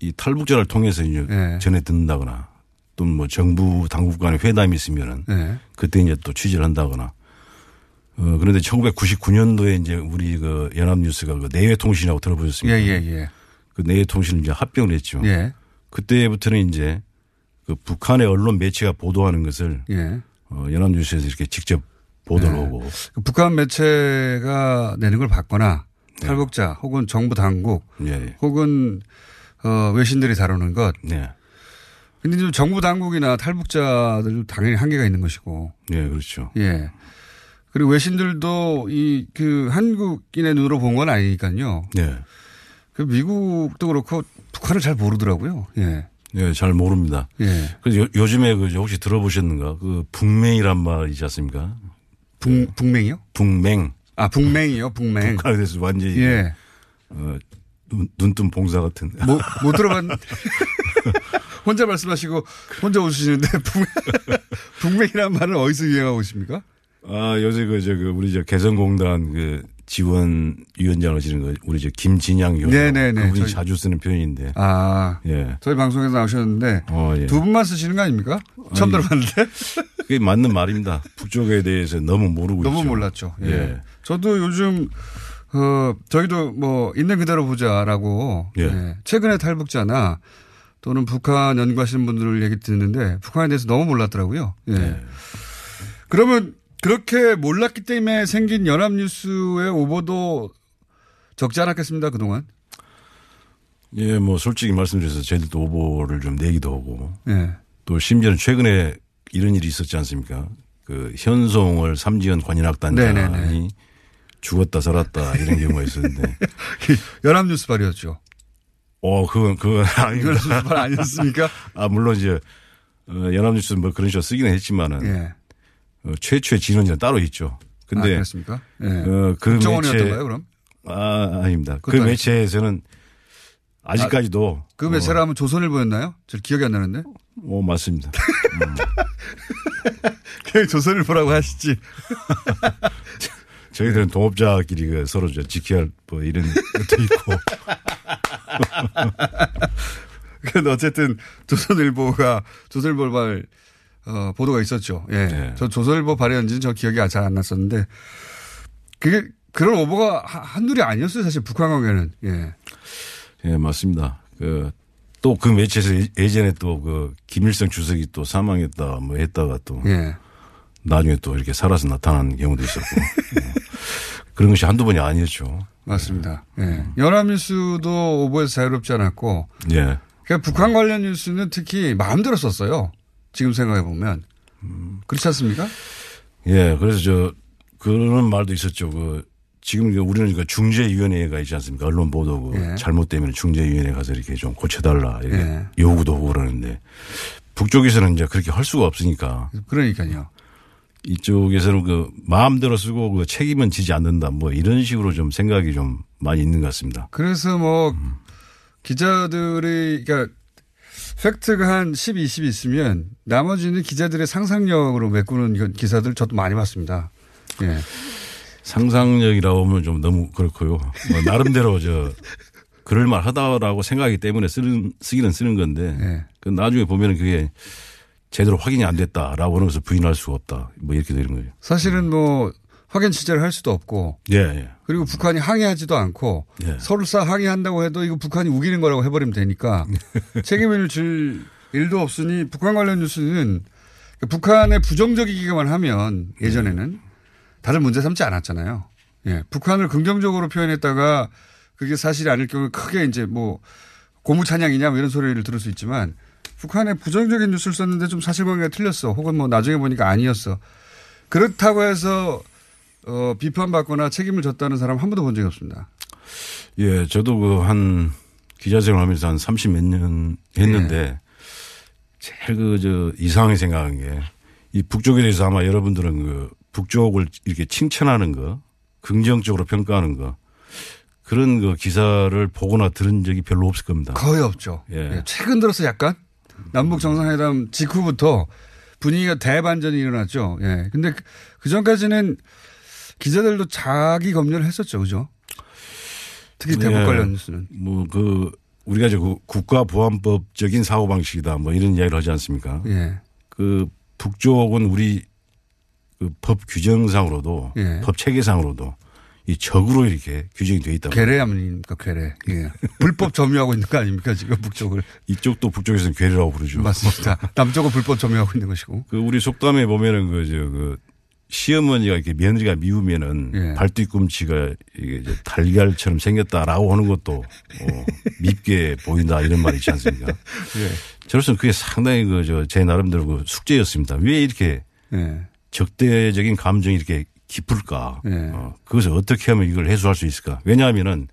이 탈북자를 통해서 이제 예. 전해 듣는다거나 또 뭐 정부 당국 간의 회담이 있으면은 예. 그때 이제 또 취재를 한다거나 어 그런데 1999년도에 이제 우리 그 연합뉴스가 그 내외 통신이라고 들어보셨습니까? 예, 예, 예. 그 내외 통신을 이제 합병을 했죠. 예. 그때부터는 이제 그 북한의 언론 매체가 보도하는 것을 예. 어, 연합뉴스에서 이렇게 직접 보도를 네. 하고 그 북한 매체가 내는 걸 받거나 탈북자 혹은 정부 당국 예. 혹은 어, 외신들이 다루는 것. 네. 근데 좀 정부 당국이나 탈북자들 당연히 한계가 있는 것이고. 예, 그렇죠. 예. 그리고 외신들도 이 그 한국인의 눈으로 본 건 아니니까요. 예. 그 미국도 그렇고 북한을 잘 모르더라고요. 예. 예, 잘 모릅니다. 예. 요, 요즘에 그 혹시 들어보셨는가? 그 북맹이란 말 있지 않습니까? 북, 북맹이요? 북맹. 아, 북맹이요, 북맹. 북한에 대해서 완전히. 예. 어, 눈, 눈뜬 봉사 같은. 못, 못 들어봤, 혼자 말씀하시고 혼자 웃으시는데 북, 북맹이란 말은 어디서 유행하고 있습니까? 아, 요새 그, 저, 그, 우리 저 개성공단 그 지원위원장을 하시는 거, 우리 저 김진양 의원. 네네네. 그분이 저희- 자주 쓰는 표현인데. 아. 예. 저희 방송에서 나오셨는데 어, 예. 두 분만 쓰시는 거 아닙니까? 처음 아니, 들어봤는데. 그게 맞는 말입니다. 북쪽에 대해서 너무 모르고 너무 있죠. 몰랐죠. 예. 예. 저도 요즘 어 저희도 뭐 있는 그대로 보자라고 예. 예. 최근에 탈북자나 또는 북한 연구하시는 분들 얘기 듣는데 북한에 대해서 너무 몰랐더라고요. 예. 네. 그러면 그렇게 몰랐기 때문에 생긴 연합뉴스의 오보도 적지 않았겠습니다 그동안. 예, 뭐 솔직히 말씀드려서 저희들도 오보를 좀 내기도 하고. 예. 또 심지어는 최근에 이런 일이 있었지 않습니까? 그 현송을 삼지연 네네네. 죽었다 살았다 이런 경우가 있었는데. 연합뉴스 발이었죠. 어, 그건, 그건. 연합뉴스 발 아니었습니까? 아, 물론 이제, 어, 연합뉴스 뭐 그런 식으로 쓰기는 했지만은. 예. 어, 최초의 진원자는 따로 있죠. 근데. 아, 그렇습니까? 예. 어, 그 매체. 국정원이었던가요, 그럼? 아, 아닙니다. 그 매체에서는 아직까지도. 그 매체라 하면 조선일보였나요? 저 기억이 안 나는데. 어, 맞습니다. 그냥 조선일보라고 하시지. 저희들은 동업자끼리 그 서로 저 지켜야 할 뭐 이런 것도 있고. 근데 어쨌든 조선일보가 조선일보 발 어, 보도가 있었죠. 예. 네. 저 조선일보 발이었는지는 저 기억이 잘 안 났었는데 그게 그런 오보가 하- 한둘이 아니었어요. 사실 북한 관계는. 예. 예, 맞습니다. 그, 또그 매체에서 예- 예전에 또 그 김일성 주석이 또 사망했다 뭐 했다가 또 예. 나중에 또 이렇게 살아서 나타나는 경우도 있었고 예. 그런 것이 한두 번이 아니었죠. 맞습니다. 예. 연합뉴스도 오보에서 자유롭지 않았고 예. 그러니까 북한 관련 뉴스는 특히 마음대로 썼어요. 지금 생각해 보면 그렇지 않습니까? 예, 그래서 저 그런 말도 있었죠. 그 지금 우리는 그 중재위원회가 있지 않습니까? 언론 보도 그 예. 잘못되면 중재위원회 가서 이렇게 좀 고쳐달라 이렇게 예. 요구도 하고 그러는데 북쪽에서는 이제 그렇게 할 수가 없으니까 그러니까요. 이쪽에서는 그 마음대로 쓰고 그 책임은 지지 않는다 뭐 이런 식으로 좀 생각이 좀 많이 있는 것 같습니다. 그래서 뭐 기자들이 그러니까 팩트가 한 10, 20 있으면 나머지는 기자들의 상상력으로 메꾸는 그 기사들 저도 많이 봤습니다. 예. 상상력이라고 하면 좀 너무 그렇고요. 뭐 나름대로 저 그럴 만 하다라고 생각하기 때문에 쓰는, 쓰기는 쓰는 건데 예. 그 나중에 보면은 그게 제대로 확인이 안 됐다라고 하는 것을 부인할 수가 없다. 뭐 이렇게 되는 거죠. 사실은 뭐 확인 취재를 할 수도 없고 예, 예. 그리고 북한이 항의하지도 않고 예. 서울사 항의한다고 해도 이거 북한이 우기는 거라고 해버리면 되니까 책임을 질 일도 없으니 북한 관련 뉴스는 북한의 부정적이기만 하면 예전에는 다들 문제 삼지 않았잖아요. 예. 북한을 긍정적으로 표현했다가 그게 사실이 아닐 경우에 크게 이제 뭐 고무 찬양이냐 뭐 이런 소리를 들을 수 있지만 북한의 부정적인 뉴스를 썼는데 좀 사실관계가 틀렸어. 혹은 뭐 나중에 보니까 아니었어. 그렇다고 해서 어, 비판받거나 책임을 졌다는 사람 한 번도 본 적이 없습니다. 예, 저도 그 한 기자 생활 하면서 한 30 몇 년 했는데 제일 그 저 이상하게 생각한 게 이 북쪽에 대해서 아마 여러분들은 그 북쪽을 이렇게 칭찬하는 거, 긍정적으로 평가하는 거 그런 그 기사를 보거나 들은 적이 별로 없을 겁니다. 거의 없죠. 예. 예, 최근 들어서 약간 남북 정상회담 직후부터 분위기가 대반전이 일어났죠. 예. 근데 그, 그 전까지는 기자들도 자기 검열을 했었죠. 그죠? 특히 대북 예, 관련 뉴스는. 뭐, 그, 우리가 이제 그 국가보안법적인 사고방식이다. 뭐 이런 이야기를 하지 않습니까? 예. 그 북쪽은 우리 그 법 규정상으로도 예. 법 체계상으로도 이 적으로 이렇게 규정이 되어 있다. 괴뢰 아닙니까? 괴뢰. 예. 불법 점유하고 있는 거 아닙니까? 지금 북쪽을. 이쪽도 북쪽에서는 괴뢰라고 부르죠. 맞습니다. 남쪽은 불법 점유하고 있는 것이고. 그 우리 속담에 보면은 그, 저, 그, 시어머니가 이렇게 며느리가 미우면은 예. 발뒤꿈치가 이게 이제 달걀처럼 생겼다라고 하는 것도 어, 밉게 보인다 이런 말이 있지 않습니까? 예. 저로서는 그게 상당히 그, 저, 제 나름대로 그 숙제였습니다. 왜 이렇게 예. 적대적인 감정이 이렇게 깊을까? 예. 어, 그것을 어떻게 하면 이걸 해소할 수 있을까? 왜냐하면은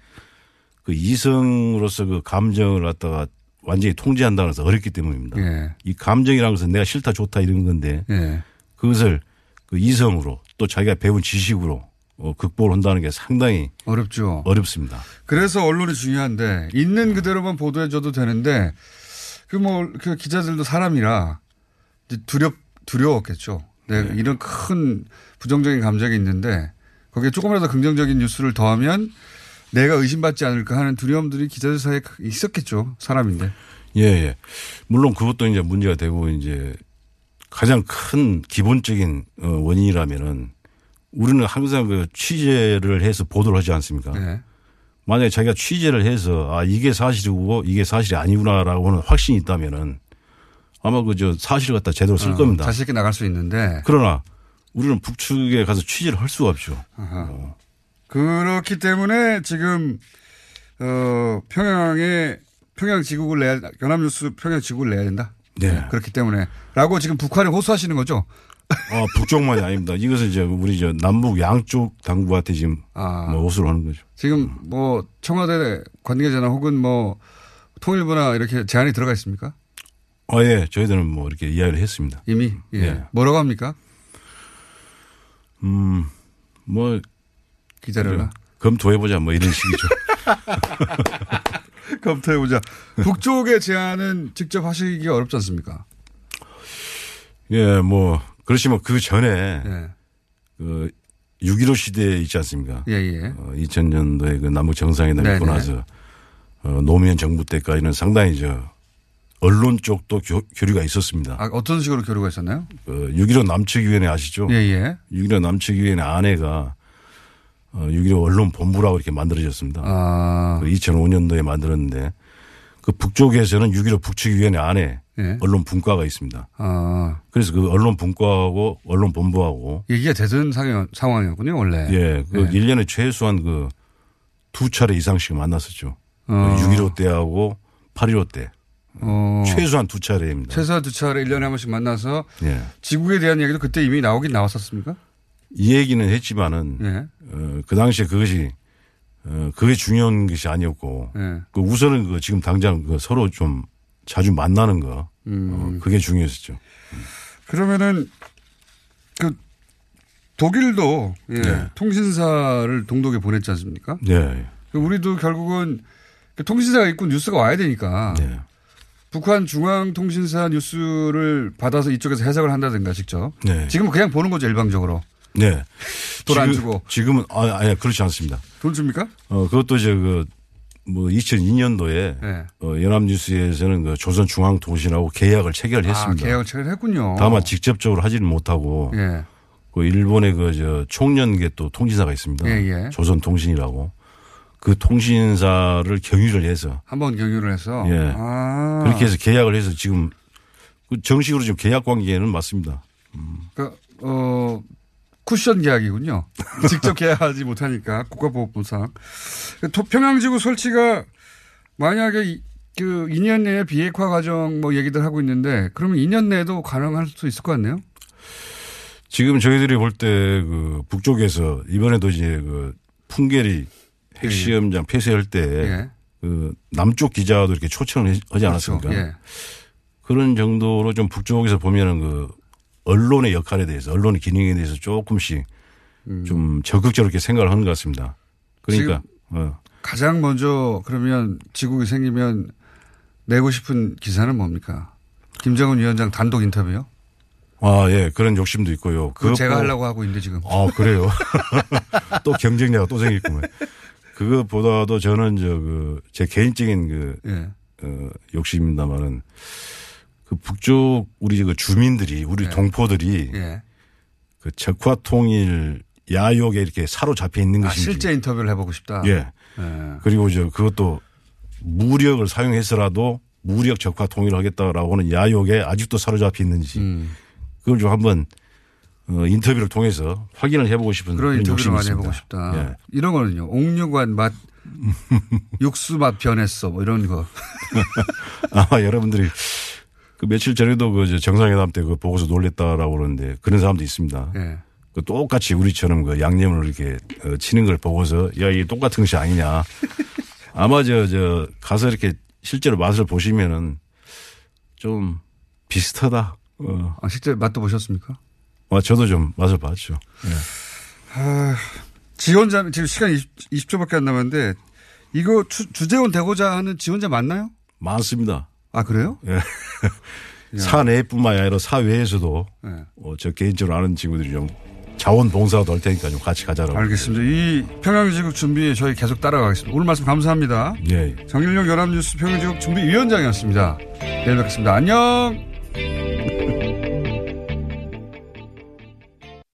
그 이성으로서 그 감정을 갖다가 완전히 통제한다는 것은 어렵기 때문입니다. 예. 이 감정이라는 것은 내가 싫다 좋다 이런 건데 예. 그것을 그 이성으로 또 자기가 배운 지식으로 어, 극복을 한다는 게 상당히 어렵죠. 어렵습니다. 그래서 언론이 중요한데 있는 그대로만 보도해줘도 되는데 그 뭐그 기자들도 사람이라 두렵 두려웠겠죠. 네, 이런 큰 부정적인 감정이 있는데 거기에 조금이라도 긍정적인 뉴스를 더하면 내가 의심받지 않을까 하는 두려움들이 기자들 사이에 있었겠죠. 사람인데. 예, 예. 물론 그것도 이제 문제가 되고 이제 가장 큰 기본적인 어, 원인이라면은 우리는 항상 그 취재를 해서 보도를 하지 않습니까? 네. 만약에 자기가 취재를 해서 아 이게 사실이고 이게 사실이 아니구나라고 하는 확신이 있다면은 아마 그 저 사실을 갖다 제대로 쓸 어, 겁니다. 자신 있게 나갈 수 있는데. 그러나 우리는 북측에 가서 취재를 할 수가 없죠. 아하. 그렇기 때문에 지금 어 평양에 평양 지국을 내야 연합뉴스 평양 지국을 내야 된다. 네. 그렇기 때문에라고 지금 북한에 호소하시는 거죠. 아, 북쪽만이 아닙니다. 이것은 이제 우리 저 남북 양쪽 당국한테 지금 뭐 호소를 하는 거죠. 지금 뭐 청와대 관계자나 혹은 뭐 통일부나 이렇게 제안이 들어가 있습니까? 아, 예. 저희들은 뭐 이렇게 이야기를 했습니다. 이미 예. 예. 뭐라고 합니까? 음, 뭐. 기다려라. 검토해보자 뭐 이런 식이죠. 검토해보자. 북쪽의 제안은 직접 하시기 어렵지 않습니까? 예, 뭐, 그렇지만 그 전에, 예. 그, 6.15 시대 있지 않습니까? 예, 예. 어, 2000년도에 그 남북 정상회담 네, 있고 네. 나서, 어, 노무현 정부 때까지는 상당히 저, 언론 쪽도 교, 교류가 있었습니다. 아, 어떤 식으로 교류가 있었나요? 그, 6.15 남측위원회 아시죠? 예, 예. 6.15 남측위원회 안에가, 어, 6.15 언론 본부라고 이렇게 만들어졌습니다. 아. 그 2005년도에 만들었는데, 그 북쪽에서는 6.15 북측위원회 안에 예. 언론 분과가 있습니다. 아. 그래서 그 언론 분과하고 언론 본부하고 얘기가 되던 상황, 상황이었군요, 원래. 예, 그 예. 1년에 최소한 그 두 차례 이상씩 만났었죠. 그 어. 6.15 때하고 8.15 때. 어. 최소한 두 차례입니다. 최소한 두 차례 1년에 한 번씩 만나서 예. 지국에 대한 얘기도 그때 이미 나오긴 나왔었습니까? 이 얘기는 했지만은 예. 어, 그 당시에 그것이 어, 그게 중요한 것이 아니었고 예. 그 우선은 그 지금 당장 그 서로 좀 자주 만나는 거 음. 어, 그게 중요했었죠. 그러면은 그 독일도 예, 네. 통신사를 동독에 보냈지 않습니까? 네. 그 우리도 결국은 그 통신사가 있고 뉴스가 와야 되니까 네. 북한 중앙통신사 뉴스를 받아서 이쪽에서 해석을 한다든가 직접. 네. 지금은 그냥 보는 거죠 일방적으로. 네. 돈안 지금- 주고. 지금은 아, 아니 그렇지 않습니다. 돈 줍니까? 어, 그것도 이제 그, 뭐 2002년도에 네. 어, 연합뉴스에서는 그 조선중앙통신하고 계약을 체결했습니다. 아, 계약을 체결했군요. 다만 직접적으로 하지는 못하고 예. 그 일본의 그 저 총련계 또 통신사가 있습니다. 예, 예. 조선통신이라고 그 통신사를 경유를 해서 한번 경유를 해서. 예. 아. 그렇게 해서 계약을 해서 지금 그 정식으로 지금 계약 관계는 맞습니다. 그러니까 어 쿠션 계약이군요. 직접 계약하지 못하니까 국가보호법상 토- 평양지구 설치가 만약에 이- 그 2년 내에 비핵화 과정 뭐 얘기들 하고 있는데 그러면 2년 내에도 가능할 수 있을 것 같네요. 지금 저희들이 볼 때 그 북쪽에서 이번에도 이제 그 풍계리 핵시험장 폐쇄할 때 예. 그 남쪽 기자도 이렇게 초청을 하지 않았습니까? 그렇죠. 예. 그런 정도로 좀 북쪽에서 보면은 그 언론의 역할에 대해서 언론의 기능에 대해서 조금씩 좀 적극적으로 이렇게 생각을 하는 것 같습니다. 그러니까 어. 가장 먼저 그러면 지국이 생기면 내고 싶은 기사는 뭡니까? 김정은 위원장 단독 인터뷰요? 아, 예, 그런 욕심도 있고요. 그거 제가 하려고 하고 있는데 지금. 아, 그래요? 또 경쟁자가 또 생겼구만. 그것보다도 저는 저 그 제 개인적인 그 예. 어, 욕심입니다만은 그 북쪽 우리 그 주민들이 우리 동포들이 예. 그 적화 통일 야욕에 이렇게 사로잡혀 있는 아, 것인지 실제 인터뷰를 해보고 싶다. 예. 예. 그리고 저 그것도 무력을 사용해서라도 무력 적화 통일을 하겠다라고 하는 야욕에 아직도 사로잡혀 있는지 음. 그걸 좀 한번 어, 인터뷰를 통해서 확인을 해보고 싶은 그런 인터뷰를 많이 있습니다. 해보고 싶다. 예. 이런 거는요. 옥류관 맛, 육수 맛 변했어. 뭐 이런 거. 아마 여러분들이 그 며칠 전에도 그 정상회담 때 그 보고서 놀랬다라고 그러는데 그런 사람도 있습니다. 예. 그 똑같이 우리처럼 그 양념을 이렇게 어, 치는 걸 보고서 야, 이 똑같은 것이 아니냐. 아마 저, 저, 가서 이렇게 실제로 맛을 보시면은 좀 비슷하다. 어. 아, 실제 맛도 보셨습니까? 아, 저도 좀 맛을 봤죠. 아, 지원자, 지금 시간 20, 초밖에안 남았는데, 이거 주, 주재원 되고자 하는 지원자 맞나요? 많습니다. 아, 그래요? 예. 사내뿐만 아니라 사외에서도 예. 어, 저 개인적으로 아는 친구들이 좀 자원봉사도 할 테니까 좀 같이 가자라고. 알겠습니다. 이 평양지국 준비 저희 계속 따라가겠습니다. 오늘 말씀 감사합니다. 예. 정일용 연합뉴스 평양지국 준비위원장이었습니다. 내일 뵙겠습니다. 안녕!